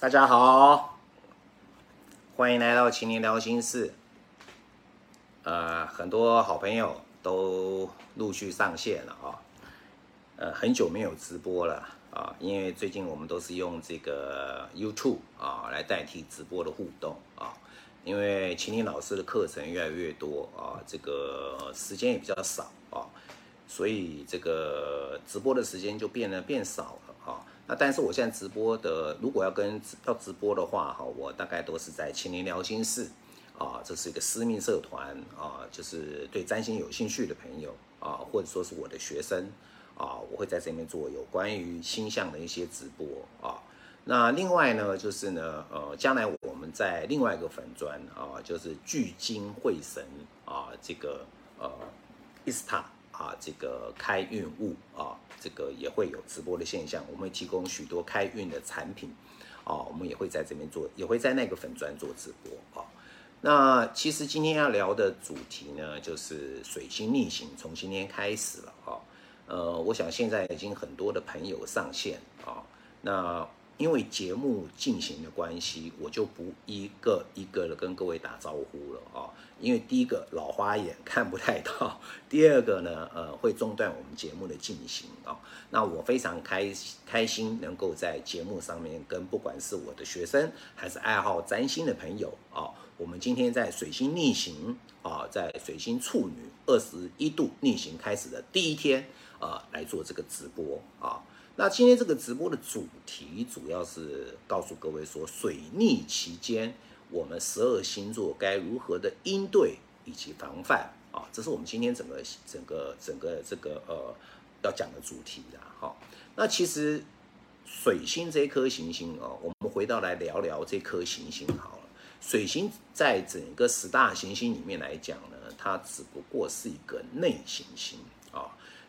大家好，欢迎来到秦林聊心事。呃，很多好朋友都陆续上线了啊。呃，很久没有直播了啊，因为最近我们都是用这个 YouTube 啊来代替直播的互动啊。因为秦林老师的课程越来越多啊，这个时间也比较少啊，所以这个直播的时间就变得变少了。那但是我现在直播的，如果要跟要直播的话，哈，我大概都是在青年聊心事，啊，这是一个私密社团啊，就是对占星有兴趣的朋友啊，或者说是我的学生啊，我会在这边做有关于星象的一些直播啊。那另外呢，就是呢，呃，将来我们在另外一个粉砖啊，就是聚精会神啊，这个呃，伊斯塔。啊，这个开运物啊，这个也会有直播的现象。我们会提供许多开运的产品啊，我们也会在这边做，也会在那个粉砖做直播啊。那其实今天要聊的主题呢，就是水星逆行，从今天开始了啊。呃，我想现在已经很多的朋友上线啊，那。因为节目进行的关系，我就不一个一个的跟各位打招呼了啊。因为第一个老花眼看不太到，第二个呢，呃，会中断我们节目的进行啊。那我非常开开心能够在节目上面跟不管是我的学生还是爱好占星的朋友啊，我们今天在水星逆行啊，在水星处女二十一度逆行开始的第一天啊，来做这个直播啊。那今天这个直播的主题主要是告诉各位说，水逆期间我们十二星座该如何的应对以及防范啊，这是我们今天整个整个整个这个呃要讲的主题的哈。那其实水星这颗行星啊，我们回到来聊聊这颗行星好了。水星在整个十大行星里面来讲呢，它只不过是一个内行星。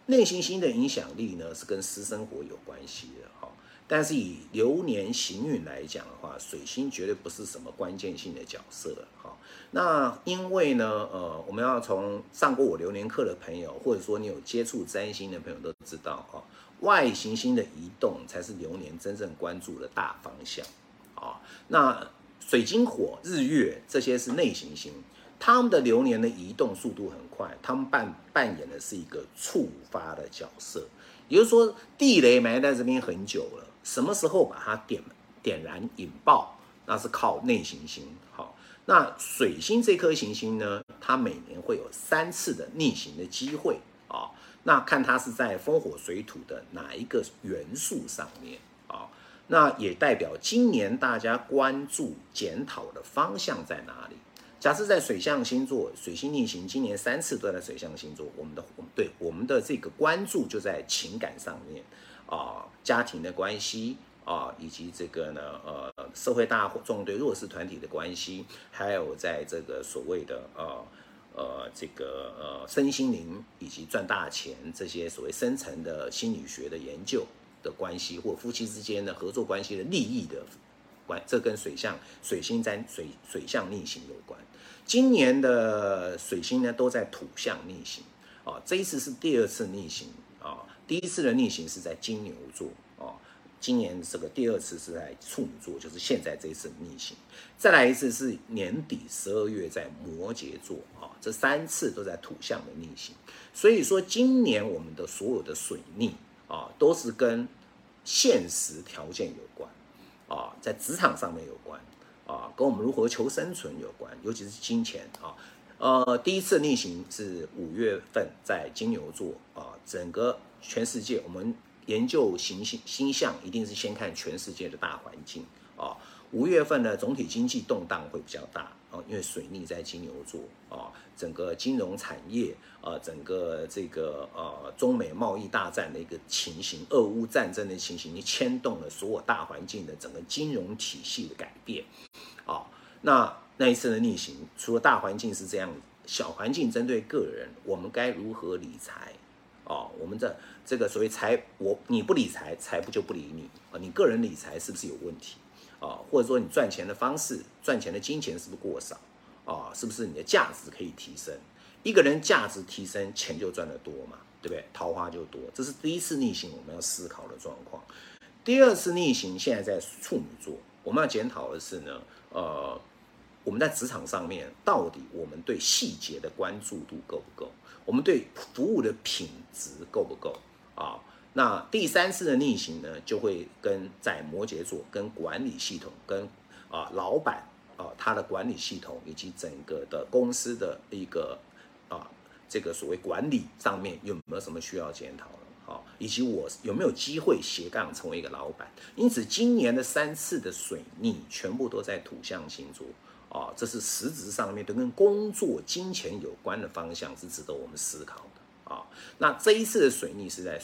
内行星的影响力呢，是跟私生活有关系的哈。但是以流年行运来讲的话，水星绝对不是什么关键性的角色哈。那因为呢，呃，我们要从上过我流年课的朋友，或者说你有接触占星的朋友都知道哈，外行星的移动才是流年真正关注的大方向啊。那水晶火、日月这些是内行星。他们的流年的移动速度很快，他们扮扮演的是一个触发的角色，也就是说，地雷埋在这边很久了，什么时候把它点点燃引爆，那是靠内行星。好，那水星这颗行星呢，它每年会有三次的逆行的机会啊，那看它是在风火水土的哪一个元素上面啊，那也代表今年大家关注检讨的方向在哪里。假设在水象星座，水星逆行，今年三次都在水象星座，我们的对我们的这个关注就在情感上面啊，家庭的关系啊，以及这个呢呃社会大众对弱势团体的关系，还有在这个所谓的呃呃这个呃身心灵以及赚大钱这些所谓深层的心理学的研究的关系，或夫妻之间的合作关系的利益的关，这跟水象水星在水水象逆行有关。今年的水星呢都在土象逆行。啊，这一次是第二次逆行啊，第一次的逆行是在金牛座啊，今年这个第二次是在处女座，就是现在这一次逆行，再来一次是年底十二月在摩羯座啊，这三次都在土象的逆行，所以说今年我们的所有的水逆啊，都是跟现实条件有关啊，在职场上面有关。啊，跟我们如何求生存有关，尤其是金钱啊。呃，第一次逆行是五月份在金牛座啊，整个全世界我们研究行星星象，一定是先看全世界的大环境啊。五月份呢，总体经济动荡会比较大啊，因为水逆在金牛座啊，整个金融产业啊，整个这个呃中美贸易大战的一个情形，俄乌战争的情形，你牵动了所有大环境的整个金融体系的改变啊。那那一次的逆行，除了大环境是这样，小环境针对个人，我们该如何理财啊？我们的这个所谓财，我你不理财，财不就不理你啊？你个人理财是不是有问题？啊，或者说你赚钱的方式，赚钱的金钱是不是过少？啊，是不是你的价值可以提升？一个人价值提升，钱就赚得多嘛，对不对？桃花就多。这是第一次逆行我们要思考的状况。第二次逆行现在在处女座我们要检讨的是呢，呃，我们在职场上面到底我们对细节的关注度够不够？我们对服务的品质够不够啊？那第三次的逆行呢，就会跟在摩羯座跟管理系统跟啊老板啊他的管理系统以及整个的公司的一个啊这个所谓管理上面有没有什么需要检讨的？好，以及我有没有机会斜杠成为一个老板？因此今年的三次的水逆全部都在土象星座啊，这是实质上面都跟工作、金钱有关的方向，是值得我们思考。啊，那这一次的水逆是在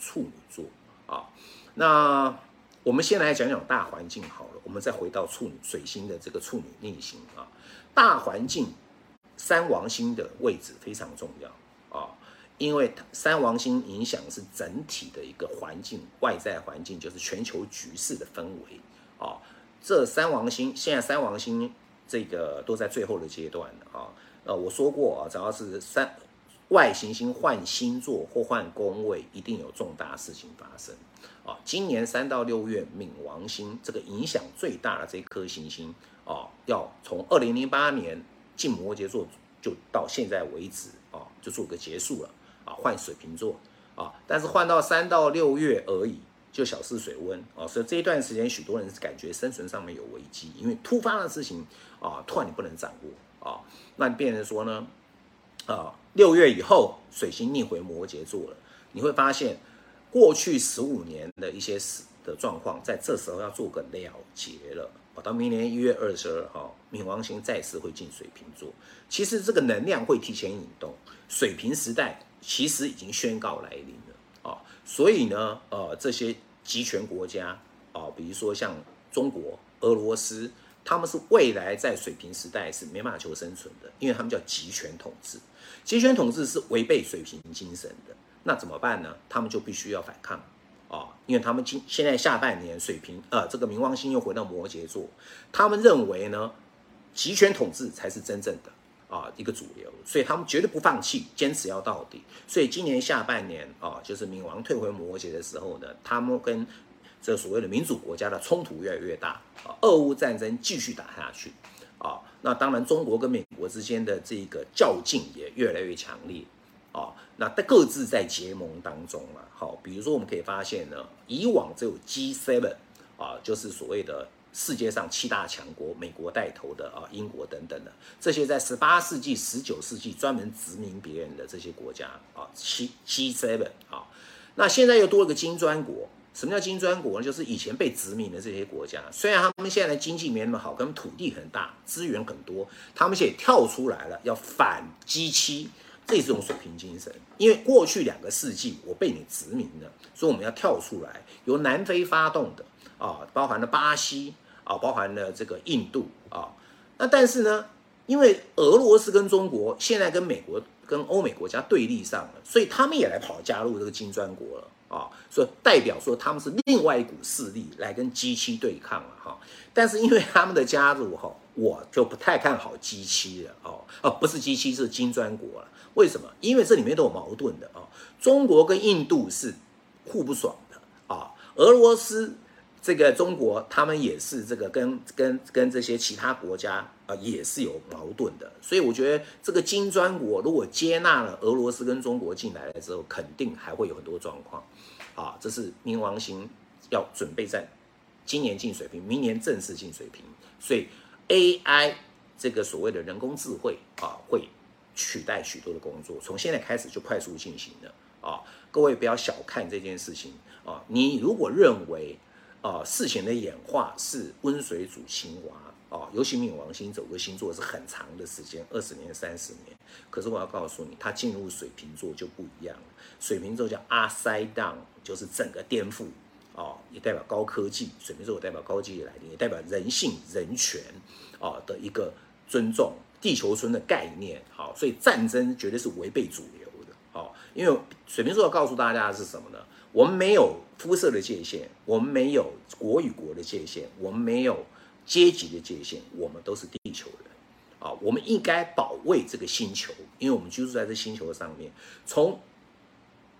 处女座啊。那我们先来讲讲大环境好了，我们再回到处女水星的这个处女逆行啊。大环境三王星的位置非常重要啊，因为三王星影响是整体的一个环境，外在环境就是全球局势的氛围啊。这三王星现在三王星这个都在最后的阶段啊。呃，我说过啊，只要是三。外行星换星座或换宫位，一定有重大事情发生啊！今年三到六月，冥王星这个影响最大的这颗行星啊，要从二零零八年进摩羯座，就到现在为止啊，就做个结束了啊，换水瓶座啊，但是换到三到六月而已，就小试水温啊，所以这一段时间，许多人是感觉生存上面有危机，因为突发的事情啊，突然你不能掌握啊，那变成说呢？啊，六月以后，水星逆回摩羯座了，你会发现过去十五年的一些事的状况，在这时候要做个了结了。到明年一月二十二号，冥王星再次会进水瓶座，其实这个能量会提前引动，水瓶时代其实已经宣告来临了啊。所以呢，呃，这些集权国家啊，比如说像中国、俄罗斯。他们是未来在水平时代是没办法求生存的，因为他们叫集权统治。集权统治是违背水平精神的，那怎么办呢？他们就必须要反抗啊，因为他们今现在下半年水平呃，这个冥王星又回到摩羯座，他们认为呢，集权统治才是真正的啊一个主流，所以他们绝对不放弃，坚持要到底。所以今年下半年啊，就是冥王退回摩羯的时候呢，他们跟这所谓的民主国家的冲突越来越大啊，俄乌战争继续打下去啊，那当然中国跟美国之间的这个较劲也越来越强烈啊，那各自在结盟当中了。好，比如说我们可以发现呢，以往只有 G7 啊，就是所谓的世界上七大强国，美国带头的啊，英国等等的这些在十八世纪、十九世纪专门殖民别人的这些国家啊，七 G7 啊，那现在又多了个金砖国。什么叫金砖国呢？就是以前被殖民的这些国家，虽然他们现在的经济没那么好，跟土地很大，资源很多，他们现在跳出来了，要反击期，这是一种水平精神。因为过去两个世纪我被你殖民了，所以我们要跳出来，由南非发动的啊，包含了巴西啊，包含了这个印度啊。那但是呢，因为俄罗斯跟中国现在跟美国跟欧美国家对立上了，所以他们也来跑加入这个金砖国了。啊，所以代表说他们是另外一股势力来跟机器对抗了哈，但是因为他们的加入哈，我就不太看好机器了哦，哦不是机器是金砖国了，为什么？因为这里面都有矛盾的啊，中国跟印度是互不爽的啊，俄罗斯这个中国他们也是这个跟跟跟这些其他国家啊也是有矛盾的，所以我觉得这个金砖国如果接纳了俄罗斯跟中国进来了之后，肯定还会有很多状况。啊，这是冥王星要准备在今年进水平，明年正式进水平，所以 AI 这个所谓的人工智慧啊，会取代许多的工作，从现在开始就快速进行了啊！各位不要小看这件事情啊！你如果认为啊，事情的演化是温水煮青蛙啊，尤其冥王星走个星座是很长的时间，二十年、三十年，可是我要告诉你，它进入水瓶座就不一样了。水瓶座叫 upside down，就是整个颠覆，哦，也代表高科技。水瓶座代表高级来临，也代表人性、人权，哦的一个尊重，地球村的概念。好，所以战争绝对是违背主流的。好，因为水瓶座要告诉大家的是什么呢？我们没有肤色的界限，我们没有国与国的界限，我们没有阶级的界限，我们都是地球人。啊，我们应该保卫这个星球，因为我们居住在这星球上面，从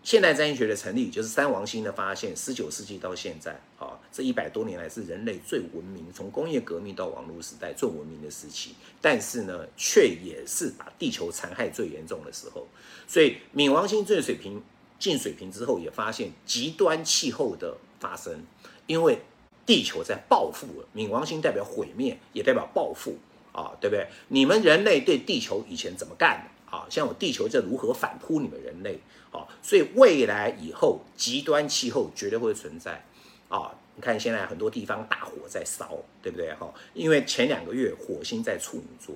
现代占星学的成立，就是三王星的发现，十九世纪到现在，啊，这一百多年来是人类最文明，从工业革命到网络时代最文明的时期。但是呢，却也是把地球残害最严重的时候。所以，冥王星最水平进水平之后，也发现极端气候的发生，因为地球在报复了。冥王星代表毁灭，也代表报复啊，对不对？你们人类对地球以前怎么干的啊？像我地球这如何反扑你们人类？啊，所以未来以后极端气候绝对会存在啊！你看现在很多地方大火在烧，对不对？哈，因为前两个月火星在处女座，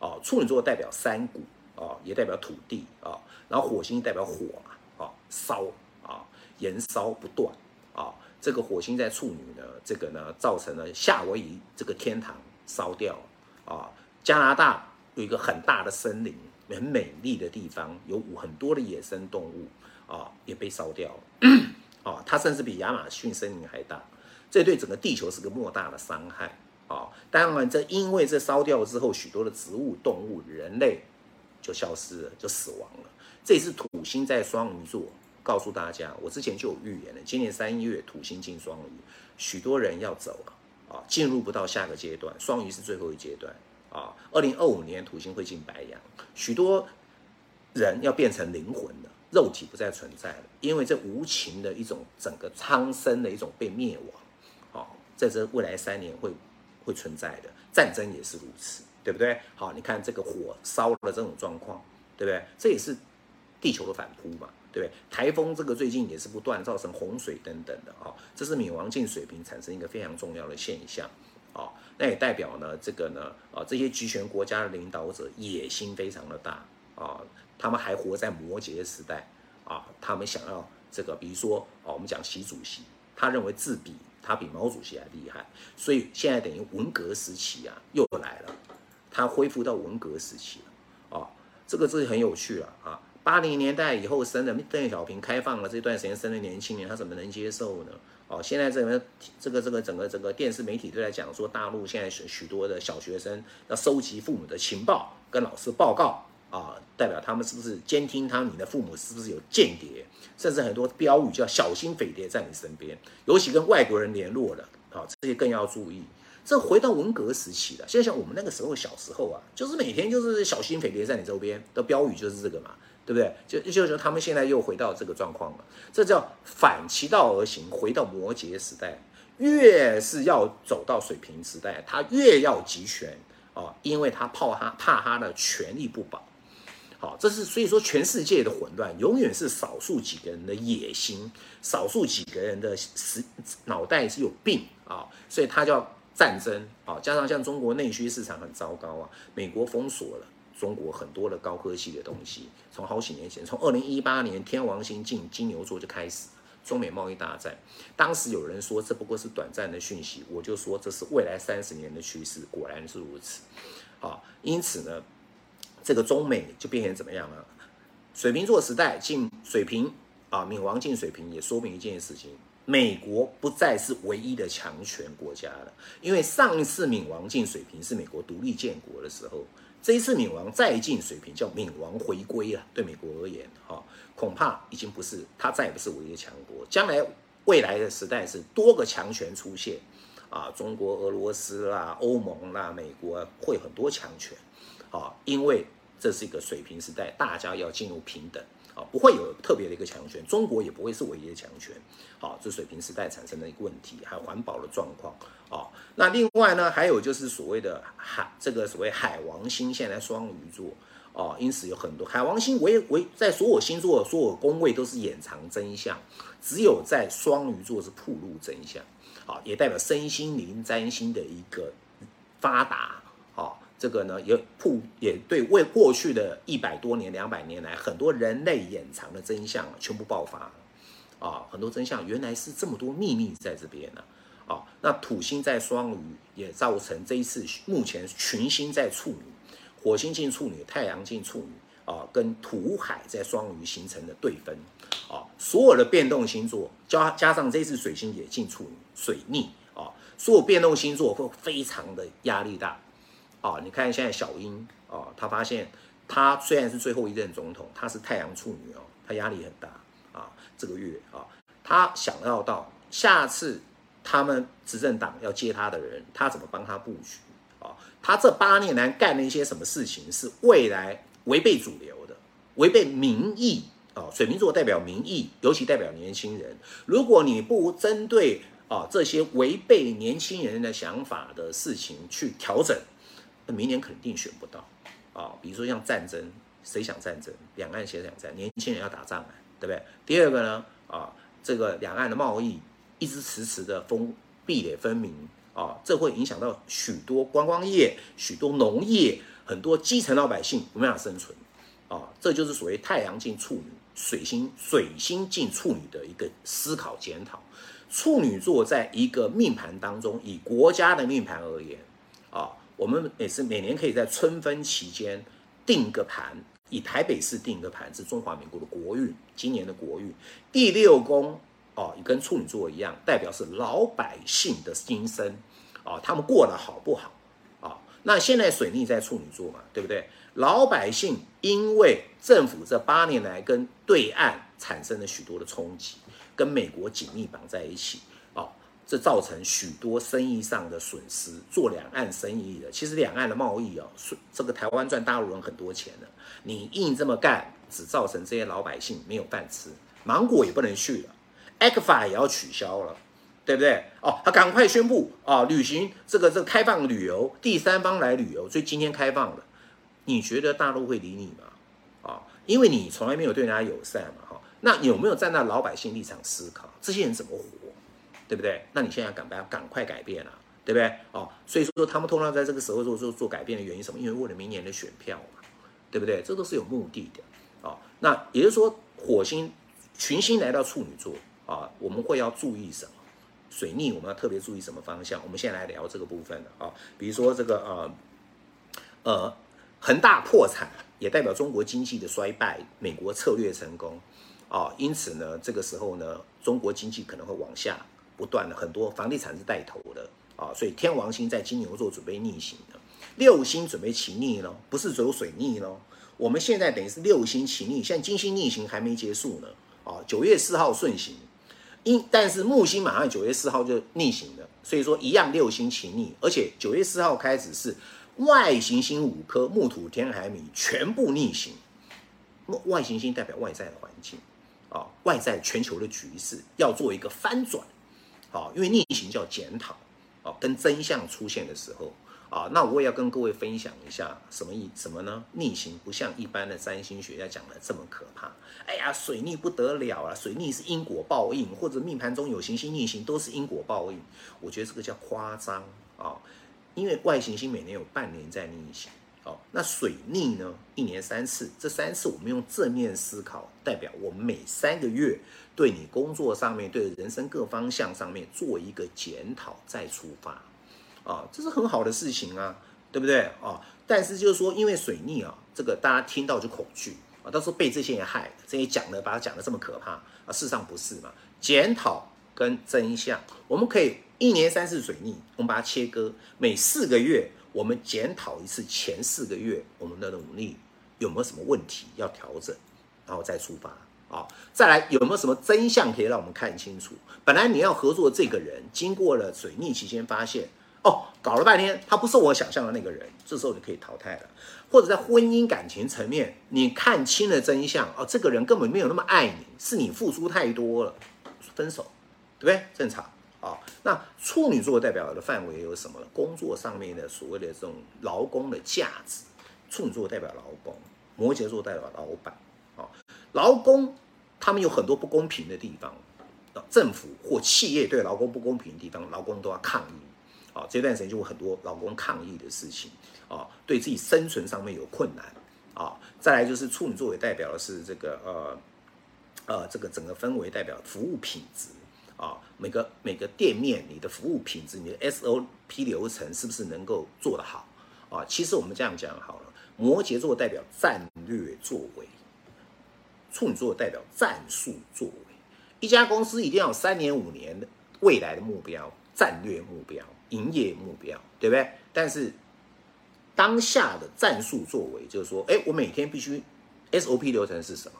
啊，处女座代表山谷啊，也代表土地啊，然后火星代表火，烧啊，燃烧不断啊，这个火星在处女呢，这个呢造成了夏威夷这个天堂烧掉啊，加拿大有一个很大的森林。很美丽的地方，有很多的野生动物啊，也被烧掉了啊。它甚至比亚马逊森林还大，这对整个地球是个莫大的伤害啊。当然，这因为这烧掉之后，许多的植物、动物、人类就消失了，就死亡了。这是土星在双鱼座，告诉大家，我之前就有预言了，今年三月土星进双鱼，许多人要走了啊，进入不到下个阶段，双鱼是最后一阶段。啊，二零二五年土星会进白羊，许多人要变成灵魂了，肉体不再存在了，因为这无情的一种整个苍生的一种被灭亡，啊，在这未来三年会会存在的战争也是如此，对不对？好，你看这个火烧了这种状况，对不对？这也是地球的反扑嘛，对？台风这个最近也是不断造成洪水等等的啊，这是冥王镜水平产生一个非常重要的现象。啊，那也代表呢，这个呢，啊，这些集权国家的领导者野心非常的大啊，他们还活在摩羯时代啊，他们想要这个，比如说啊，我们讲习主席，他认为自比他比毛主席还厉害，所以现在等于文革时期啊又来了，他恢复到文革时期了啊，这个是很有趣了啊，八零年代以后生的邓小平开放了这段时间生的年轻人，他怎么能接受呢？哦，现在这个这个这个整个整个电视媒体都在讲说，大陆现在许许多的小学生要收集父母的情报，跟老师报告啊，代表他们是不是监听他？你的父母是不是有间谍？甚至很多标语叫“小心匪谍在你身边”，尤其跟外国人联络了啊，这些更要注意。这回到文革时期了，现在像我们那个时候小时候啊，就是每天就是“小心匪谍在你周边”的标语就是这个嘛。对不对？就就是他们现在又回到这个状况了，这叫反其道而行，回到摩羯时代。越是要走到水平时代，他越要集权啊，因为他怕他怕他的权力不保。好，这是所以说全世界的混乱，永远是少数几个人的野心，少数几个人的实脑袋是有病啊，所以他叫战争啊。加上像中国内需市场很糟糕啊，美国封锁了。中国很多的高科技的东西，从好几年前，从二零一八年天王星进金牛座就开始中美贸易大战。当时有人说这不过是短暂的讯息，我就说这是未来三十年的趋势，果然是如此。好，因此呢，这个中美就变成怎么样了？水瓶座时代进水瓶啊，冥王进水瓶，也说明一件事情：美国不再是唯一的强权国家了。因为上一次冥王进水瓶是美国独立建国的时候。这一次冥王再进水平，叫冥王回归啊。对美国而言，哈，恐怕已经不是他再也不是唯一的强国。将来未来的时代是多个强权出现啊，中国、俄罗斯啦、欧盟啦、美国会很多强权啊，因为这是一个水平时代，大家要进入平等。啊，不会有特别的一个强权，中国也不会是唯一的强权。好，这水平时代产生的一个问题，还有环保的状况。啊，那另外呢，还有就是所谓的海，这个所谓海王星现在双鱼座。哦，因此有很多海王星为为在所有星座所有宫位都是掩藏真相，只有在双鱼座是铺露真相。好，也代表身心灵占星的一个发达。这个呢，也铺也对为过去的一百多年、两百年来，很多人类掩藏的真相全部爆发了啊！很多真相原来是这么多秘密在这边呢！啊那土星在双鱼，也造成这一次目前群星在处女，火星进处女，太阳进处女啊，跟土海在双鱼形成的对分啊，所有的变动星座加加上这次水星也进处女，水逆啊，所有变动星座会非常的压力大。啊，你看现在小英啊，他发现他虽然是最后一任总统，他是太阳处女哦，他压力很大啊，这个月啊，他想要到下次他们执政党要接他的人，他怎么帮他布局啊？他这八年来干了一些什么事情是未来违背主流的，违背民意啊？水瓶座代表民意，尤其代表年轻人。如果你不针对啊这些违背年轻人的想法的事情去调整，那明年肯定选不到啊。比如说像战争。谁想战争？两岸谁想战？年轻人要打仗啊，对不对？第二个呢？啊，这个两岸的贸易一直迟迟的封壁垒分明啊，这会影响到许多观光业、许多农业、很多基层老百姓没办法生存啊。这就是所谓太阳进处女、水星水星进处女的一个思考检讨。处女座在一个命盘当中，以国家的命盘而言啊，我们每次每年可以在春分期间定个盘。以台北市定一个盘是中华民国的国运，今年的国运第六宫哦，跟处女座一样，代表是老百姓的心声哦，他们过得好不好啊？那现在水逆在处女座嘛，对不对？老百姓因为政府这八年来跟对岸产生了许多的冲击，跟美国紧密绑在一起。哦这造成许多生意上的损失。做两岸生意的，其实两岸的贸易哦，这个台湾赚大陆人很多钱的。你硬这么干，只造成这些老百姓没有饭吃。芒果也不能去了 a q f a 也要取消了，对不对？哦，他赶快宣布啊，旅行这个这个开放旅游，第三方来旅游，所以今天开放了。你觉得大陆会理你吗？啊，因为你从来没有对人家友善嘛，哈。那有没有站在老百姓立场思考，这些人怎么活？对不对？那你现在赶不要赶快改变了，对不对？哦，所以说说他们通常在这个时候做做做改变的原因什么？因为为了明年的选票嘛，对不对？这都是有目的的哦。那也就是说，火星群星来到处女座啊，我们会要注意什么？水逆我们要特别注意什么方向？我们先来聊这个部分的啊。比如说这个呃呃恒大破产，也代表中国经济的衰败，美国策略成功啊，因此呢，这个时候呢，中国经济可能会往下。不断的很多房地产是带头的啊，所以天王星在金牛座准备逆行了，六星准备起逆了，不是只有水逆喽。我们现在等于是六星起逆，现在金星逆行还没结束呢啊，九月四号顺行，因但是木星马上九月四号就逆行了，所以说一样六星齐逆，而且九月四号开始是外行星五颗木土天海米全部逆行，外行星代表外在的环境啊，外在全球的局势要做一个翻转。啊，因为逆行叫检讨，啊，跟真相出现的时候，啊，那我也要跟各位分享一下什么意什么呢？逆行不像一般的占星学家讲的这么可怕。哎呀，水逆不得了啊，水逆是因果报应，或者命盘中有行星逆行都是因果报应。我觉得这个叫夸张啊，因为外行星每年有半年在逆行。哦，那水逆呢？一年三次，这三次我们用正面思考，代表我们每三个月对你工作上面、对人生各方向上面做一个检讨，再出发，啊，这是很好的事情啊，对不对啊？但是就是说，因为水逆啊，这个大家听到就恐惧啊，到时候被这些人害，这些讲的把它讲的这么可怕啊，事实上不是嘛？检讨跟真相，我们可以一年三次水逆，我们把它切割，每四个月。我们检讨一次前四个月我们的努力有没有什么问题要调整，然后再出发啊！再来有没有什么真相可以让我们看清楚？本来你要合作这个人，经过了水逆期间发现，哦，搞了半天他不是我想象的那个人，这时候你可以淘汰了。或者在婚姻感情层面，你看清了真相，哦，这个人根本没有那么爱你，是你付出太多了，分手，对不对？正常。啊，那处女座代表的范围有什么？工作上面的所谓的这种劳工的价值，处女座代表劳工，摩羯座代表老板。啊，劳工他们有很多不公平的地方，政府或企业对劳工不公平的地方，劳工都要抗议。啊，这段时间就有很多老公抗议的事情。啊，对自己生存上面有困难。啊，再来就是处女座也代表的是这个呃呃，这个整个氛围代表服务品质。啊，每个每个店面，你的服务品质，你的 SOP 流程是不是能够做得好？啊，其实我们这样讲好了，摩羯座代表战略作为，处女座代表战术作为。一家公司一定要有三年五年的未来的目标、战略目标、营业目标，对不对？但是当下的战术作为就是说，哎，我每天必须 SOP 流程是什么？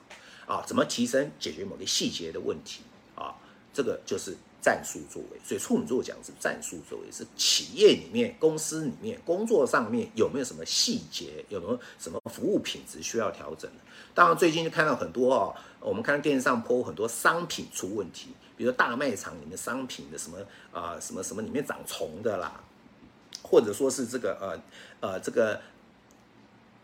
啊，怎么提升解决某个细节的问题啊，这个就是战术作为。所以处女座讲是战术作为，是企业里面、公司里面、工作上面有没有什么细节，有没有什么服务品质需要调整？当然，最近就看到很多哦，我们看电视上播很多商品出问题，比如大卖场里面商品的什么啊，什么什么里面长虫的啦，或者说是这个呃呃这个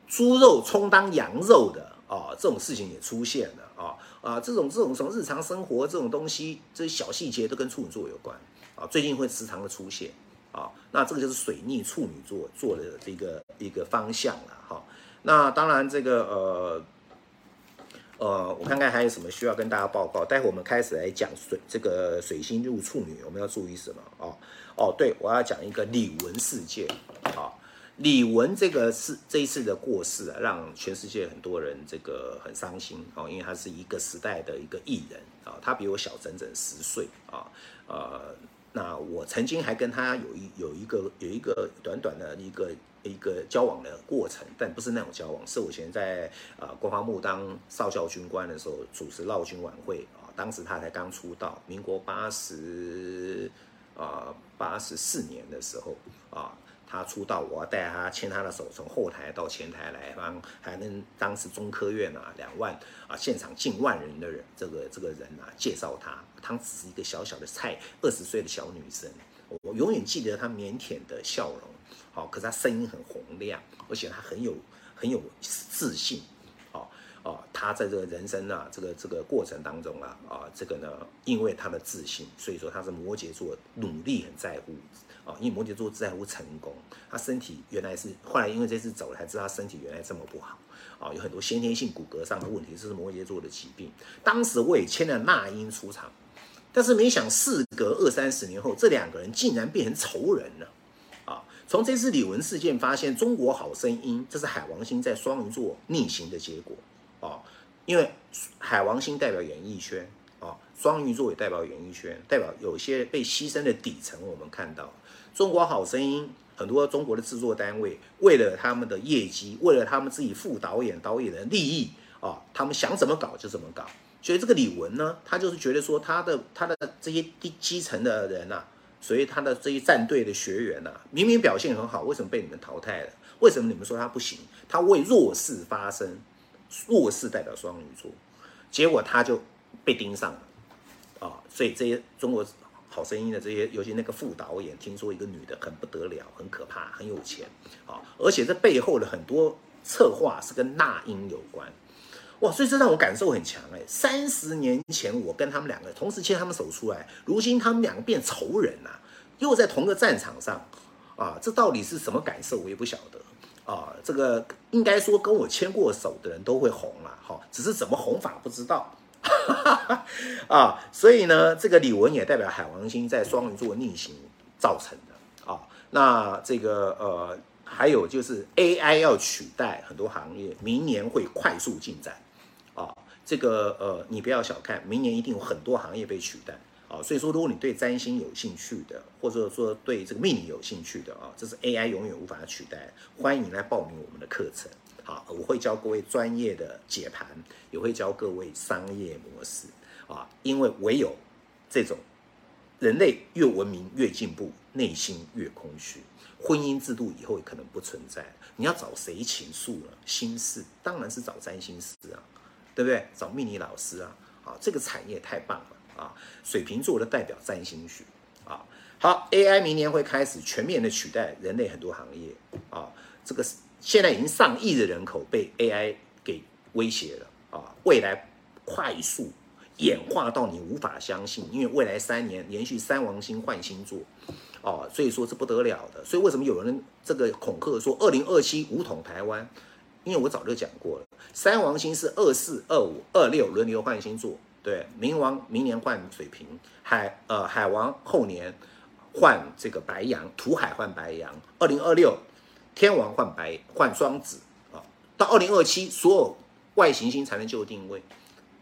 猪肉充当羊肉的啊，这种事情也出现了啊啊，这种这种什么日常生活这种东西，这些小细节都跟处女座有关啊，最近会时常的出现啊，那这个就是水逆处女座做的一个一个方向了哈。那当然这个呃。呃，我看看还有什么需要跟大家报告。待会我们开始来讲水这个水星入处女，我们要注意什么？哦哦，对，我要讲一个李玟事件。啊，李玟这个是这一次的过世啊，让全世界很多人这个很伤心哦，因为他是一个时代的一个艺人啊，他比我小整整十岁啊，呃，那我曾经还跟他有一有一个有一个短短的一个。一个交往的过程，但不是那种交往，是我以前在呃国防部当少校军官的时候主持绕军晚会啊，当时他才刚出道，民国八十啊八十四年的时候啊，他出道，我带他牵他的手，从后台到前台来帮，还能当时中科院啊两万啊现场近万人的人，这个这个人啊介绍他，他只是一个小小的菜，二十岁的小女生，我永远记得她腼腆的笑容。哦，可是他声音很洪亮，而且他很有很有自信，哦哦，他在这个人生啊，这个这个过程当中啊啊，这个呢，因为他的自信，所以说他是摩羯座，努力很在乎，啊，因为摩羯座在乎成功，他身体原来是后来因为这次走了才知道他身体原来这么不好，啊，有很多先天性骨骼上的问题，这是摩羯座的疾病。当时我也签了那英出场，但是没想事隔二三十年后，这两个人竟然变成仇人了。从这次李玟事件发现，中国好声音这是海王星在双鱼座逆行的结果啊，因为海王星代表演艺圈啊，双鱼座也代表演艺圈，代表有些被牺牲的底层。我们看到中国好声音很多中国的制作单位为了他们的业绩，为了他们自己副导演导演的利益啊，他们想怎么搞就怎么搞。所以这个李玟呢，他就是觉得说他的他的这些低基层的人呐。所以他的这些战队的学员呐，明明表现很好，为什么被你们淘汰了？为什么你们说他不行？他为弱势发声，弱势代表双鱼座，结果他就被盯上了啊！所以这些中国好声音的这些，尤其那个副导演，听说一个女的很不得了，很可怕，很有钱啊！而且这背后的很多策划是跟那英有关。哇，所以这让我感受很强哎！三十年前我跟他们两个同时牵他们手出来，如今他们两个变仇人了，又在同个战场上啊！这到底是什么感受？我也不晓得啊！这个应该说跟我牵过手的人都会红了哈，只是怎么红法不知道 啊！所以呢，这个李文也代表海王星在双鱼座逆行造成的啊。那这个呃，还有就是 AI 要取代很多行业，明年会快速进展。这个呃，你不要小看，明年一定有很多行业被取代啊。所以说，如果你对占星有兴趣的，或者说对这个命理有兴趣的啊，这是 AI 永远无法取代。欢迎来报名我们的课程，好，我会教各位专业的解盘，也会教各位商业模式啊。因为唯有这种人类越文明越进步，内心越空虚，婚姻制度以后可能不存在。你要找谁倾诉了心事？当然是找占星师啊。对不对？找命理老师啊，啊，这个产业太棒了啊！水瓶座的代表占星学啊，好，AI 明年会开始全面的取代人类很多行业啊，这个现在已经上亿的人口被 AI 给威胁了啊，未来快速演化到你无法相信，因为未来三年连续三王星换星座哦，所以说是不得了的，所以为什么有人这个恐吓说二零二七武统台湾？因为我早就讲过了，三王星是二四、二五、二六轮流换星座，对，冥王明年换水瓶，海呃海王后年换这个白羊，土海换白羊，二零二六天王换白换双子啊，到二零二七所有外行星才能就定位，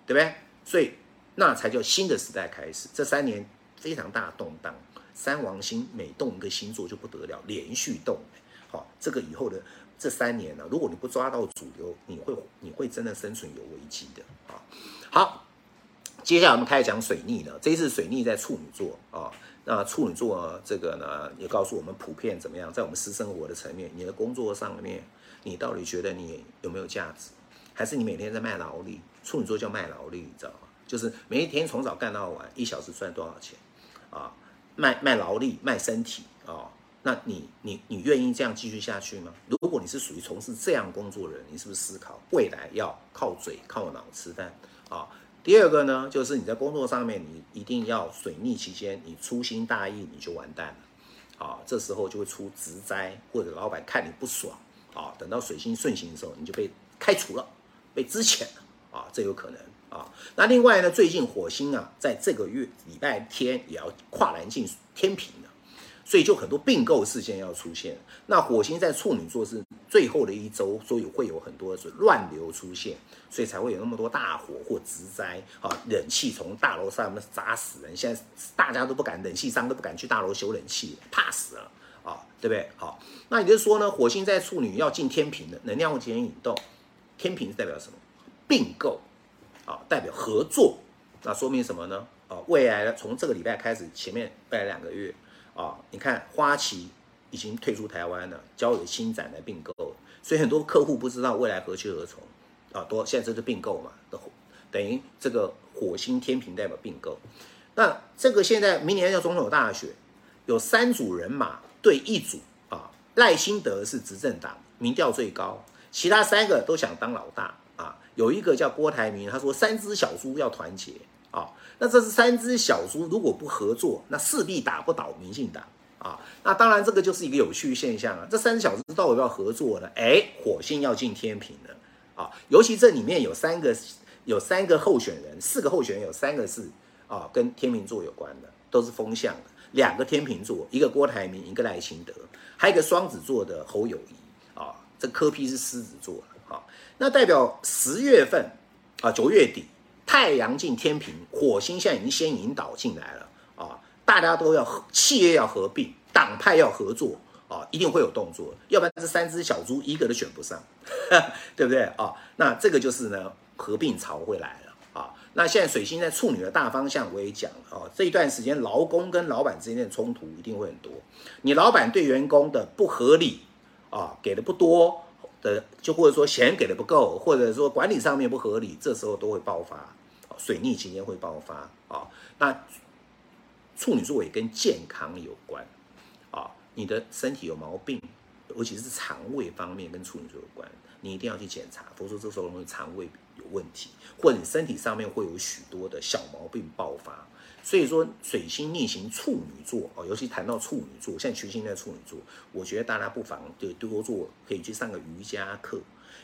对不对？所以那才叫新的时代开始。这三年非常大动荡，三王星每动一个星座就不得了，连续动，好，这个以后的。这三年呢，如果你不抓到主流，你会你会真的生存有危机的啊。好，接下来我们开始讲水逆了。这一次水逆在处女座啊，那处女座这个呢，也告诉我们普遍怎么样，在我们私生活的层面，你的工作上面，你到底觉得你有没有价值，还是你每天在卖劳力？处女座叫卖劳力，你知道吗？就是每一天从早干到晚，一小时赚多少钱啊？卖卖劳力，卖身体啊？那你你你愿意这样继续下去吗？如果你是属于从事这样工作的人，你是不是思考未来要靠嘴靠脑吃饭啊？第二个呢，就是你在工作上面，你一定要水逆期间，你粗心大意你就完蛋了啊！这时候就会出职灾，或者老板看你不爽啊，等到水星顺行的时候，你就被开除了，被支遣了啊，这有可能啊。那另外呢，最近火星啊，在这个月礼拜天也要跨栏进天平。所以就很多并购事件要出现，那火星在处女座是最后的一周，所以会有很多是乱流出现，所以才会有那么多大火或植灾啊，冷气从大楼上面砸死人，现在大家都不敢，冷气商都不敢去大楼修冷气，怕死了啊，对不对？好，那也就是说呢，火星在处女要进天平的能量会进行引动，天平代表什么？并购啊，代表合作，那说明什么呢？啊，未来从这个礼拜开始，前面未来两个月。啊，你看花旗已经退出台湾了，交由新展来并购，所以很多客户不知道未来何去何从啊。多现在这是并购嘛，等于这个火星天平代表并购。那这个现在明年要总统大选，有三组人马对一组啊，赖清德是执政党，民调最高，其他三个都想当老大啊。有一个叫郭台铭，他说三只小猪要团结。啊，那这是三只小猪，如果不合作，那势必打不倒民进党啊。那当然，这个就是一个有趣现象啊。这三只小猪到底要合作呢？哎，火星要进天平了啊。尤其这里面有三个，有三个候选人，四个候选人有三个是啊，跟天秤座有关的，都是风向的。两个天秤座，一个郭台铭，一个赖清德，还有一个双子座的侯友谊啊。这科批是狮子座啊。那代表十月份啊，九月底。太阳进天平，火星现在已经先引导进来了啊！大家都要合，企业要合并，党派要合作啊，一定会有动作，要不然这三只小猪一个都选不上，对不对啊？那这个就是呢，合并潮会来了啊！那现在水星在处女的大方向我也讲了啊，这一段时间劳工跟老板之间的冲突一定会很多，你老板对员工的不合理啊，给的不多的，就或者说钱给的不够，或者说管理上面不合理，这时候都会爆发。水逆期间会爆发啊，那处女座也跟健康有关啊，你的身体有毛病，尤其是肠胃方面跟处女座有关，你一定要去检查，否则这时候容易肠胃有问题，或者你身体上面会有许多的小毛病爆发。所以说，水星逆行处女座哦，尤其谈到处女座，现在群星在处女座，我觉得大家不妨就多做，可以去上个瑜伽课。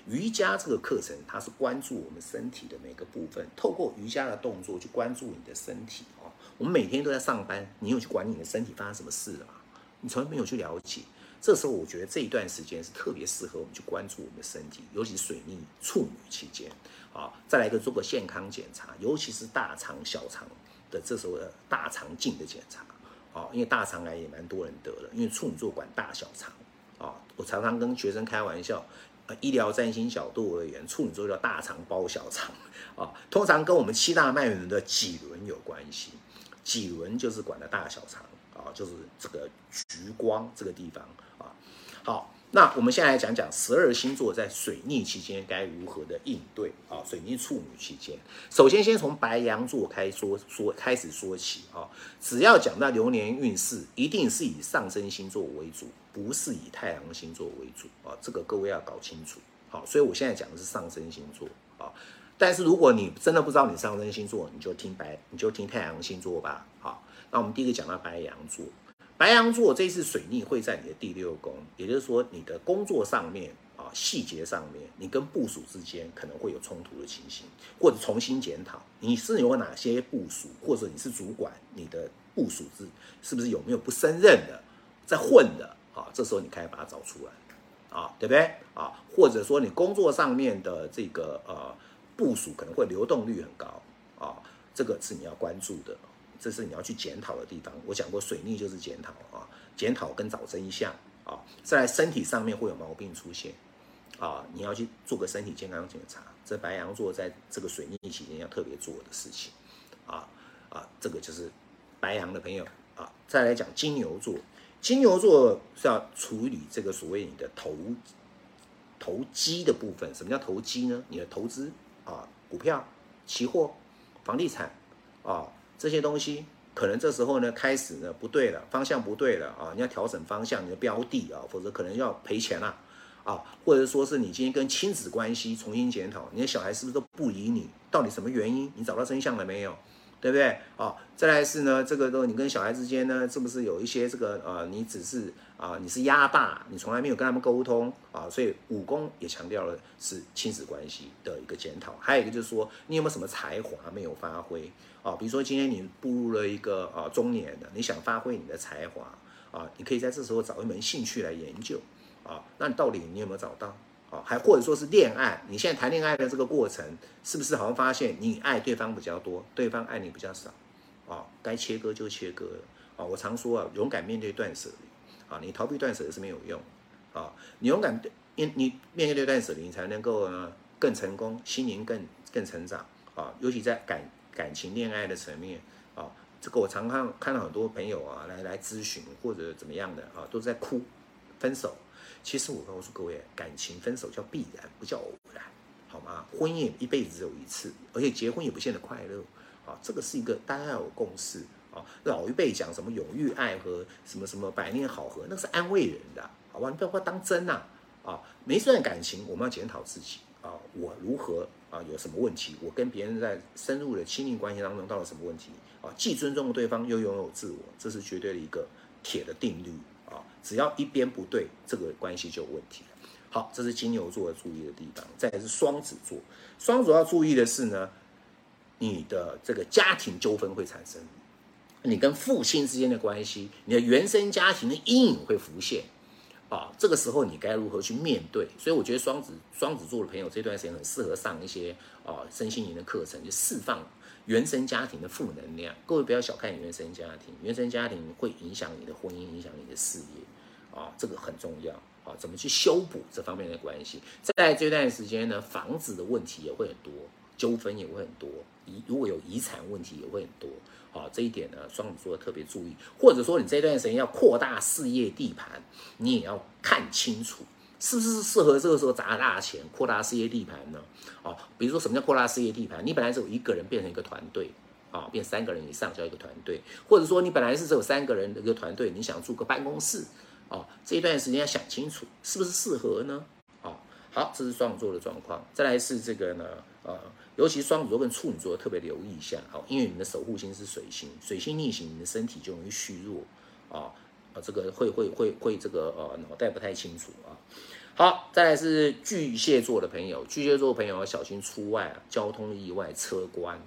瑜伽这个课程，它是关注我们身体的每个部分，透过瑜伽的动作去关注你的身体哦。我们每天都在上班，你有去管你的身体发生什么事了吗？你从来没有去了解。这时候，我觉得这一段时间是特别适合我们去关注我们的身体，尤其是水逆处女期间啊。再来一个做个健康检查，尤其是大肠、小肠的这时候的大肠镜的检查啊，因为大肠癌也蛮多人得了，因为处女座管大小肠啊。我常常跟学生开玩笑。医疗占星角度而言，处女座叫大肠包小肠 啊，通常跟我们七大脉轮的脊轮有关系。脊轮就是管的大小肠啊，就是这个橘光这个地方啊。好，那我们现在来讲讲十二星座在水逆期间该如何的应对啊？水逆处女期间，首先先从白羊座开说说开始说起啊。只要讲到流年运势，一定是以上升星座为主。不是以太阳星座为主啊，这个各位要搞清楚。好，所以我现在讲的是上升星座啊。但是如果你真的不知道你上升星座，你就听白，你就听太阳星座吧。好，那我们第一个讲到白羊座。白羊座这次水逆会在你的第六宫，也就是说你的工作上面啊，细节上面，你跟部署之间可能会有冲突的情形，或者重新检讨你是有哪些部署，或者你是主管，你的部署是是不是有没有不胜任的，在混的。啊，这时候你开始把它找出来，啊，对不对？啊，或者说你工作上面的这个呃部署可能会流动率很高，啊，这个是你要关注的，这是你要去检讨的地方。我讲过，水逆就是检讨啊，检讨跟找真相啊。在身体上面会有毛病出现啊，你要去做个身体健康检查。这白羊座在这个水逆期间要特别做的事情啊啊，这个就是白羊的朋友啊。再来讲金牛座，金牛座是要处理这个所谓你的投投机的部分。什么叫投机呢？你的投资啊，股票、期货、房地产啊这些东西。可能这时候呢，开始呢不对了，方向不对了啊！你要调整方向，你的标的啊，否则可能要赔钱了啊！或者说是你今天跟亲子关系重新检讨，你的小孩是不是都不理你？到底什么原因？你找到真相了没有？对不对？哦，再来是呢，这个都你跟小孩之间呢，是不是有一些这个呃，你只是啊，你是压霸，你从来没有跟他们沟通啊，所以武功也强调了是亲子关系的一个检讨。还有一个就是说，你有没有什么才华没有发挥啊？比如说今天你步入了一个啊中年的，你想发挥你的才华啊，你可以在这时候找一门兴趣来研究啊。那到底你有没有找到？啊，还或者说是恋爱，你现在谈恋爱的这个过程，是不是好像发现你爱对方比较多，对方爱你比较少？啊，该切割就切割了。啊，我常说啊，勇敢面对断舍离。啊，你逃避断舍离是没有用。啊，你勇敢面你面对断舍离，你才能够呢更成功，心灵更更成长。啊，尤其在感感情恋爱的层面。啊，这个我常看看到很多朋友啊来来咨询或者怎么样的啊，都在哭，分手。其实我告诉各位，感情分手叫必然，不叫偶然，好吗？婚姻一辈子只有一次，而且结婚也不见得快乐啊。这个是一个大家要有共识啊。老一辈讲什么永浴爱河，什么什么百年好合，那是安慰人的，好吧？你不要当真呐啊！每一段感情，我们要检讨自己啊，我如何啊？有什么问题？我跟别人在深入的亲密关系当中到了什么问题啊？既尊重对方，又拥有自我，这是绝对的一个铁的定律。只要一边不对，这个关系就有问题了。好，这是金牛座的注意的地方。再是双子座，双子要注意的是呢，你的这个家庭纠纷会产生，你跟父亲之间的关系，你的原生家庭的阴影会浮现。啊，这个时候你该如何去面对？所以我觉得双子双子座的朋友这段时间很适合上一些啊身心灵的课程，就释放。原生家庭的负能量，各位不要小看原生家庭，原生家庭会影响你的婚姻，影响你的事业，啊，这个很重要啊，怎么去修补这方面的关系？在这段时间呢，房子的问题也会很多，纠纷也会很多，遗如果有遗产问题也会很多，啊，这一点呢，双子座特别注意，或者说你这段时间要扩大事业地盘，你也要看清楚。是不是适合这个时候砸大钱扩大事业地盘呢？哦，比如说什么叫扩大事业地盘？你本来只有一个人变成一个团队，啊，变三个人以上叫一个团队，或者说你本来是只有三个人的一个团队，你想租个办公室，哦，这一段时间要想清楚是不是适合呢？哦，好，这是双子座的状况。再来是这个呢，呃，尤其双子座跟处女座特别留意一下，哦，因为你的守护星是水星，水星逆行，你的身体就容易虚弱，啊。啊，这个会会会会这个呃脑袋不太清楚啊。好，再来是巨蟹座的朋友，巨蟹座朋友要小心出外啊，交通意外、车关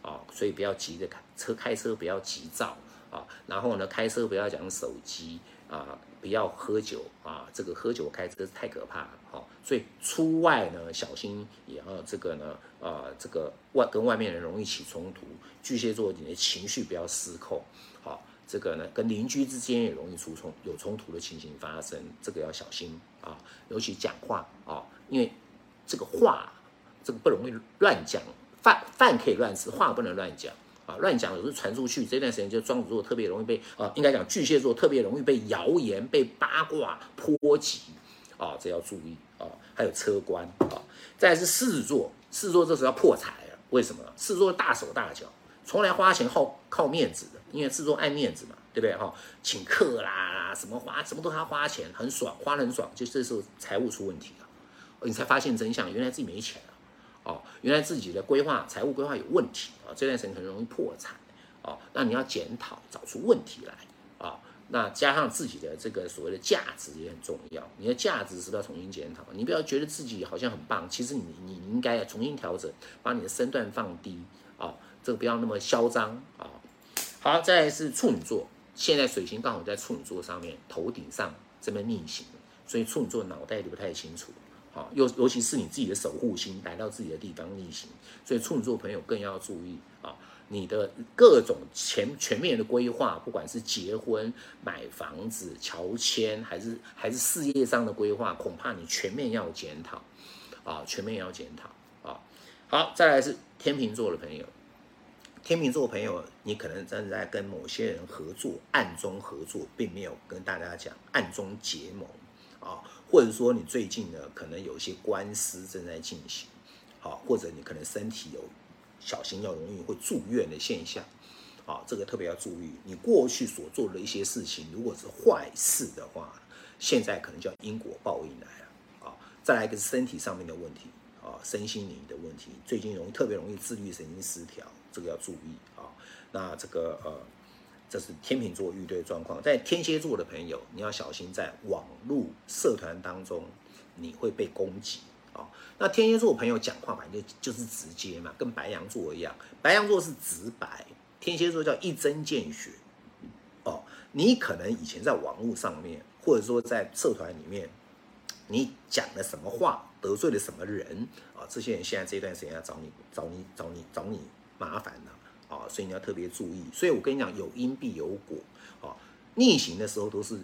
啊，所以不要急着开车，开车不要急躁啊。然后呢，开车不要讲手机啊，不要喝酒啊，这个喝酒开车太可怕了哈。所以出外呢，小心也要这个呢，啊，这个外跟外面人容易起冲突。巨蟹座你的情绪不要失控，好。这个呢，跟邻居之间也容易出冲，有冲突的情形发生，这个要小心啊。尤其讲话啊，因为这个话，这个不容易乱讲，饭饭可以乱吃，话不能乱讲啊。乱讲有时候传出去，这段时间就双子座特别容易被啊，应该讲巨蟹座特别容易被谣言、被八卦波及啊，这要注意啊。还有车官啊，再是狮子座，狮子座这时候要破财了，为什么？狮子座大手大脚，从来花钱好靠面子。因为制作爱面子嘛，对不对哈？请客啦，什么花，什么都他花钱，很爽，花很爽，就这时候财务出问题了，你才发现真相，原来自己没钱了，哦，原来自己的规划，财务规划有问题啊，这段时间很容易破产，哦，那你要检讨，找出问题来，啊，那加上自己的这个所谓的价值也很重要，你的价值是要重新检讨，你不要觉得自己好像很棒，其实你你应该要重新调整，把你的身段放低，啊，这个不要那么嚣张啊。好，再来是处女座，现在水星刚好在处女座上面，头顶上这边逆行，所以处女座脑袋就不太清楚。好，尤尤其是你自己的守护星来到自己的地方逆行，所以处女座朋友更要注意啊。你的各种全全面的规划，不管是结婚、买房子、乔迁，还是还是事业上的规划，恐怕你全面要检讨，啊，全面要检讨啊。好，再来是天秤座的朋友，天秤座朋友，你可能正在跟某些人合作，暗中合作，并没有跟大家讲，暗中结盟啊，或者说你最近呢，可能有一些官司正在进行。啊，或者你可能身体有小心要容易会住院的现象，啊，这个特别要注意。你过去所做的一些事情，如果是坏事的话，现在可能叫因果报应来了。啊，再来一个是身体上面的问题，啊，身心灵的问题，最近容易特别容易自律神经失调，这个要注意啊。那这个呃，这是天秤座遇对状况，在天蝎座的朋友，你要小心在网络社团当中你会被攻击。哦，那天蝎座朋友讲话反正就就是直接嘛，跟白羊座一样，白羊座是直白，天蝎座叫一针见血。哦，你可能以前在网络上面，或者说在社团里面，你讲了什么话，得罪了什么人啊？这些人现在这段时间要找你、找你、找你、找你麻烦了啊！所以你要特别注意。所以我跟你讲，有因必有果。哦，逆行的时候都是。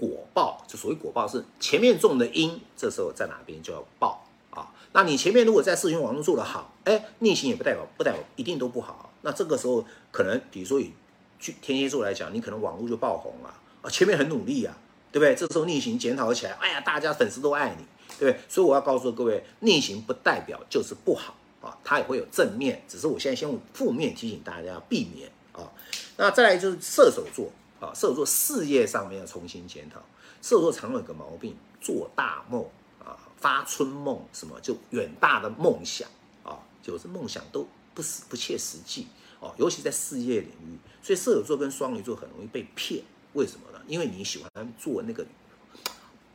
果报就所谓果报是前面种的因，这时候在哪边就要报啊。那你前面如果在社群网络做得好，哎，逆行也不代表不代表一定都不好。那这个时候可能，比如说以天蝎座来讲，你可能网络就爆红了啊，前面很努力啊，对不对？这时候逆行检讨起来，哎呀，大家粉丝都爱你，对不对？所以我要告诉各位，逆行不代表就是不好啊，它也会有正面，只是我现在先用负面提醒大家避免啊。那再来就是射手座。啊，射手座事业上面要重新检讨。射手座常有个毛病，做大梦啊，发春梦，什么就远大的梦想啊，就是梦想都不实不切实际哦，尤其在事业领域。所以射手座跟双鱼座很容易被骗，为什么呢？因为你喜欢做那个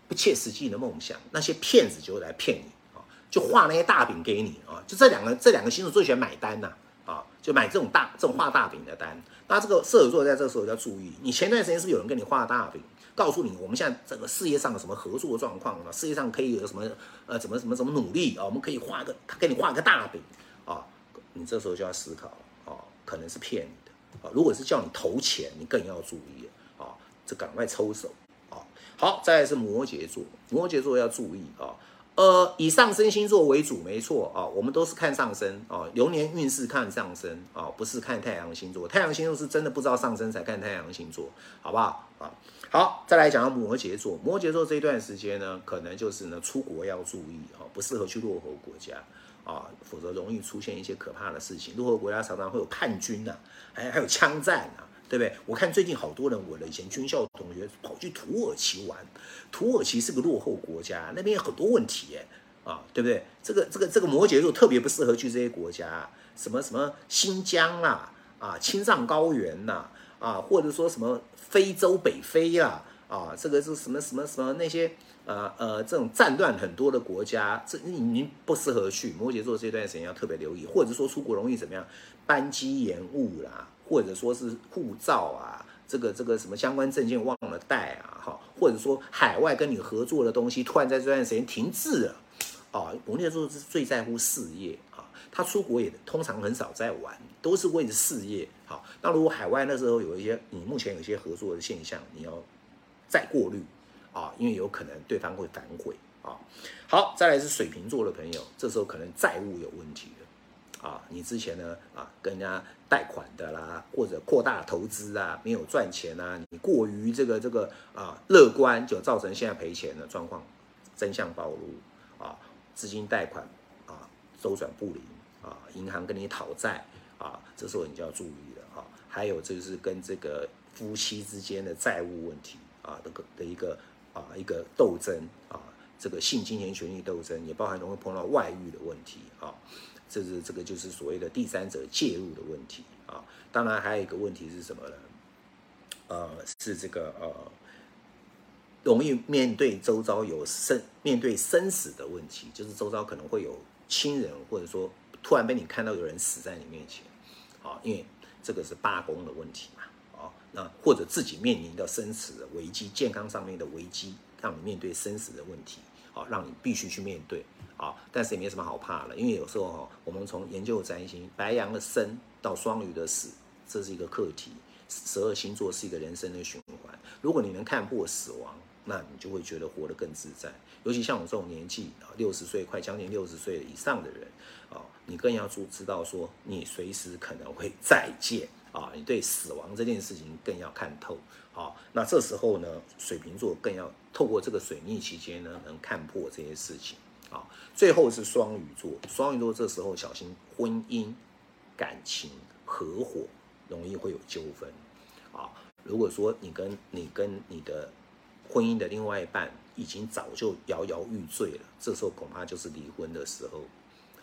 不切实际的梦想，那些骗子就会来骗你，就画那些大饼给你啊，就这两个这两个星座最喜欢买单呐。啊，就买这种大这种画大饼的单。那这个射手座在这时候要注意，你前段时间是不是有人跟你画大饼，告诉你我们现在整个事业上有什么合作状况啊？事业上可以有什么呃怎么怎么怎么努力啊？我们可以画个他给你画个大饼啊，你这时候就要思考啊，可能是骗你的啊。如果是叫你投钱，你更要注意啊，这赶快抽手啊。好，再来是摩羯座，摩羯座要注意啊。呃，以上升星座为主，没错啊，我们都是看上升啊，流年运势看上升啊，不是看太阳星座。太阳星座是真的不知道上升才看太阳星座，好不好啊？好，再来讲到摩羯座，摩羯座这一段时间呢，可能就是呢出国要注意啊，不适合去落后国家啊，否则容易出现一些可怕的事情。落后国家常常会有叛军呐，还还有枪战呐。对不对？我看最近好多人，我的以前军校同学跑去土耳其玩，土耳其是个落后国家，那边有很多问题，哎，啊，对不对？这个这个这个摩羯座特别不适合去这些国家，什么什么新疆啦，啊，青藏高原呐，啊，或者说什么非洲北非啦，啊，这个是什么什么什么那些呃呃这种战乱很多的国家，这您不适合去。摩羯座这段时间要特别留意，或者说出国容易怎么样？班机延误啦。或者说是护照啊，这个这个什么相关证件忘了带啊，哈，或者说海外跟你合作的东西突然在这段时间停滞了，啊，摩羯座是最在乎事业啊，他出国也通常很少在玩，都是为了事业。好，那如果海外那时候有一些你目前有一些合作的现象，你要再过滤啊，因为有可能对方会反悔啊。好，再来是水瓶座的朋友，这时候可能债务有问题了。啊，你之前呢啊，跟人家贷款的啦，或者扩大投资啊，没有赚钱啊，你过于这个这个啊乐观，就造成现在赔钱的状况，真相暴露啊，资金贷款啊周转不灵啊，银行跟你讨债啊，这时候你就要注意了啊。还有就是跟这个夫妻之间的债务问题啊，这个的一个啊一个斗争啊，这个性金钱权益斗争，也包含容易碰到外遇的问题啊。这是这个就是所谓的第三者介入的问题啊，当然还有一个问题是什么呢？呃，是这个呃，容易面对周遭有生面对生死的问题，就是周遭可能会有亲人，或者说突然被你看到有人死在你面前，啊，因为这个是罢工的问题嘛，啊，那或者自己面临到生死的危机，健康上面的危机，让你面对生死的问题，啊，让你必须去面对。啊，但是也没什么好怕的，因为有时候哈，我们从研究占星，白羊的生到双鱼的死，这是一个课题。十二星座是一个人生的循环，如果你能看破死亡，那你就会觉得活得更自在。尤其像我这种年纪啊，六十岁快将近六十岁以上的人啊，你更要知知道说，你随时可能会再见啊，你对死亡这件事情更要看透。好，那这时候呢，水瓶座更要透过这个水逆期间呢，能看破这些事情。啊，最后是双鱼座，双鱼座这时候小心婚姻、感情、合伙容易会有纠纷。啊，如果说你跟你跟你的婚姻的另外一半已经早就摇摇欲坠了，这时候恐怕就是离婚的时候。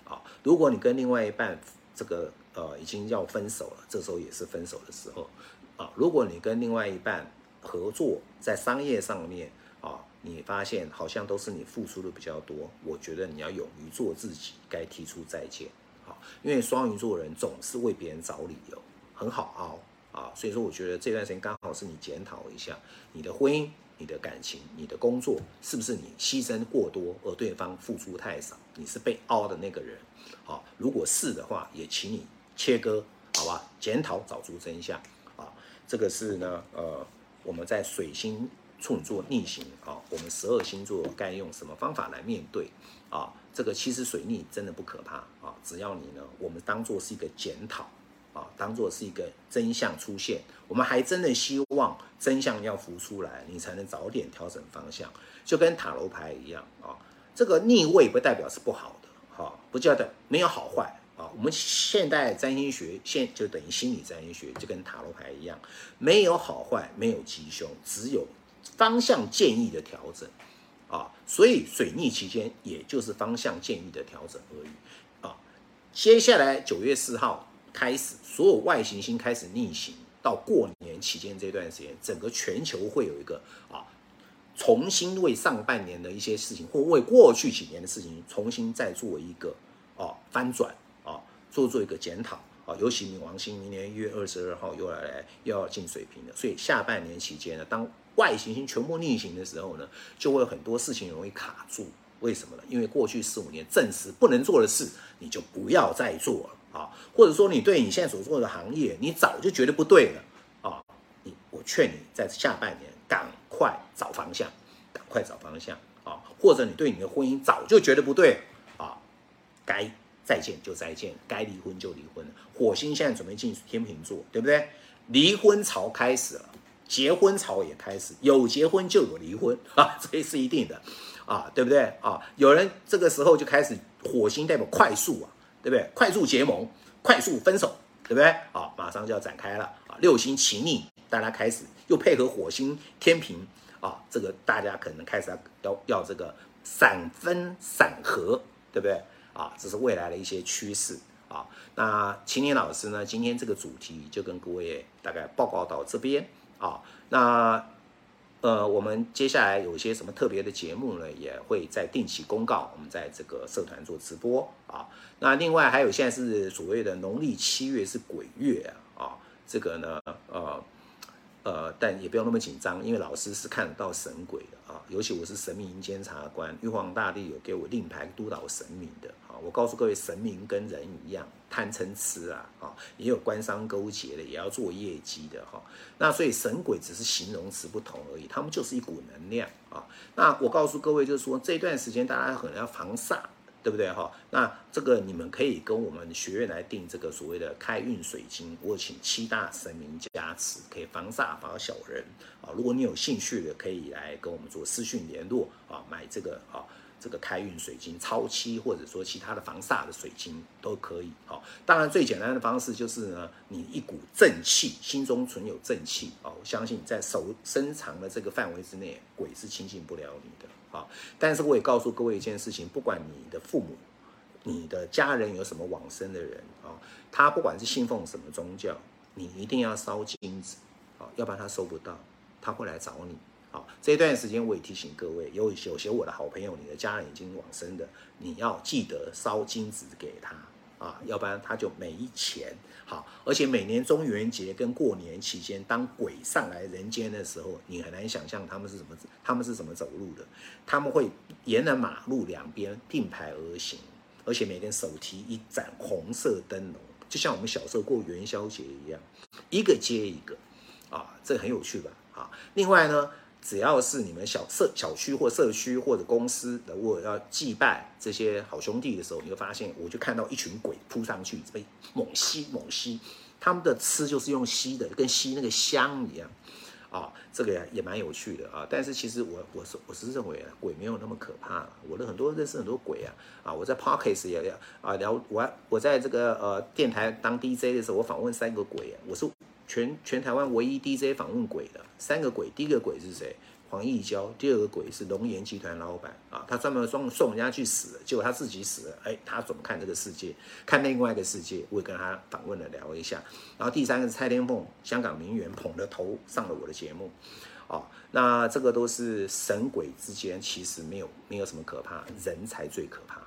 啊，如果你跟另外一半这个呃已经要分手了，这时候也是分手的时候。啊，如果你跟另外一半合作在商业上面，你发现好像都是你付出的比较多，我觉得你要勇于做自己，该提出再见。好，因为双鱼座人总是为别人找理由，很好熬啊。所以说，我觉得这段时间刚好是你检讨一下你的婚姻、你的感情、你的工作，是不是你牺牲过多，而对方付出太少，你是被凹的那个人。好，如果是的话，也请你切割，好吧？检讨，找出真相。啊这个是呢，呃，我们在水星处女座逆行啊，我们十二星座该用什么方法来面对啊？这个其实水逆真的不可怕啊，只要你呢，我们当做是一个检讨啊，当做是一个真相出现，我们还真的希望真相要浮出来，你才能早点调整方向，就跟塔罗牌一样啊，这个逆位不代表是不好的，哈，不叫的没有好坏。啊，我们现代占星学现就等于心理占星学，就跟塔罗牌一样，没有好坏，没有吉凶，只有方向建议的调整。啊，所以水逆期间也就是方向建议的调整而已。啊，接下来九月四号开始，所有外行星开始逆行，到过年期间这段时间，整个全球会有一个啊，重新为上半年的一些事情，或为过去几年的事情，重新再做一个啊翻转啊。做做一个检讨啊，尤其冥王星明年一月二十二号又来来又要进水平了，所以下半年期间呢，当外行星全部逆行的时候呢，就会有很多事情容易卡住。为什么呢？因为过去四五年证实不能做的事，你就不要再做了啊，或者说你对你现在所做的行业，你早就觉得不对了啊，你我劝你在下半年赶快找方向，赶快找方向啊，或者你对你的婚姻早就觉得不对啊，该。再见就再见，该离婚就离婚。火星现在准备进天秤座，对不对？离婚潮开始了，结婚潮也开始，有结婚就有离婚 啊，这是一定的啊，对不对啊？有人这个时候就开始，火星代表快速啊，对不对？快速结盟，快速分手，对不对？啊，马上就要展开了啊。六星情逆，大家开始又配合火星天平啊，这个大家可能开始要要要这个散分散合，对不对？啊，这是未来的一些趋势啊。那秦年老师呢，今天这个主题就跟各位大概报告到这边啊。那呃，我们接下来有些什么特别的节目呢，也会在定期公告。我们在这个社团做直播啊。那另外还有现在是所谓的农历七月是鬼月啊，这个呢，呃。呃，但也不用那么紧张，因为老师是看得到神鬼的啊。尤其我是神明监察官，玉皇大帝有给我令牌督导神明的啊。我告诉各位，神明跟人一样，贪嗔痴啊，啊，也有官商勾结的，也要做业绩的哈。那所以神鬼只是形容词不同而已，他们就是一股能量啊。那我告诉各位，就是说这段时间大家可能要防煞。对不对哈？那这个你们可以跟我们学院来定这个所谓的开运水晶，我请七大神明加持，可以防煞防小人啊。如果你有兴趣的，可以来跟我们做私讯联络啊，买这个啊这个开运水晶超七，或者说其他的防煞的水晶都可以啊。当然最简单的方式就是呢，你一股正气，心中存有正气啊，我相信在手伸长的这个范围之内，鬼是亲近不了你的。啊！但是我也告诉各位一件事情：不管你的父母、你的家人有什么往生的人啊，他不管是信奉什么宗教，你一定要烧金子啊，要不然他收不到，他会来找你。好，这一段时间我也提醒各位，有有些我的好朋友，你的家人已经往生的，你要记得烧金子给他啊，要不然他就没钱。好，而且每年中元节跟过年期间，当鬼上来人间的时候，你很难想象他们是怎么他们是怎么走路的。他们会沿着马路两边并排而行，而且每天手提一盏红色灯笼，就像我们小时候过元宵节一样，一个接一个。啊，这很有趣吧？啊，另外呢。只要是你们小社小区或社区或者公司的，如果要祭拜这些好兄弟的时候，你会发现，我就看到一群鬼扑上去，被猛吸猛吸。他们的吃就是用吸的，跟吸那个香一样。啊，这个也蛮有趣的啊。但是其实我我是我是认为啊，鬼没有那么可怕。我的很多认识很多鬼啊。啊，我在 Parkes 也聊啊聊我我在这个呃电台当 DJ 的时候，我访问三个鬼，我是。全全台湾唯一 DJ 访问鬼的三个鬼，第一个鬼是谁？黄义交。第二个鬼是龙岩集团老板啊，他专门送送人家去死，结果他自己死了。哎，他怎么看这个世界？看另外一个世界？我也跟他访问了聊一下。然后第三个是蔡天凤，香港名媛捧着头上了我的节目。哦，那这个都是神鬼之间其实没有没有什么可怕，人才最可怕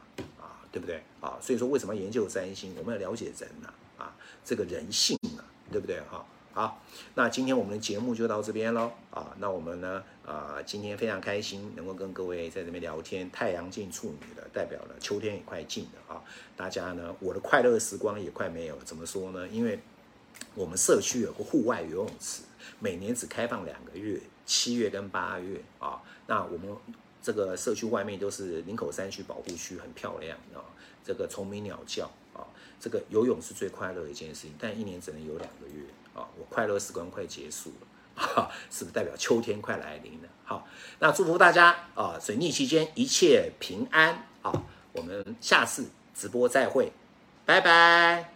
啊，对不对啊？所以说为什么研究占星？我们要了解人呐啊，这个人性啊，对不对哈？好，那今天我们的节目就到这边喽啊！那我们呢啊，今天非常开心能够跟各位在这边聊天。太阳进处女了，代表了秋天也快进了啊！大家呢，我的快乐时光也快没有了。怎么说呢？因为我们社区有个户外游泳池，每年只开放两个月，七月跟八月啊。那我们这个社区外面都是林口山区保护区，很漂亮啊。这个虫鸣鸟叫啊，这个游泳是最快乐的一件事情，但一年只能游两个月。啊，我快乐时光快结束了哈，是不是代表秋天快来临了？好，那祝福大家啊，水逆期间一切平安啊！我们下次直播再会，拜拜。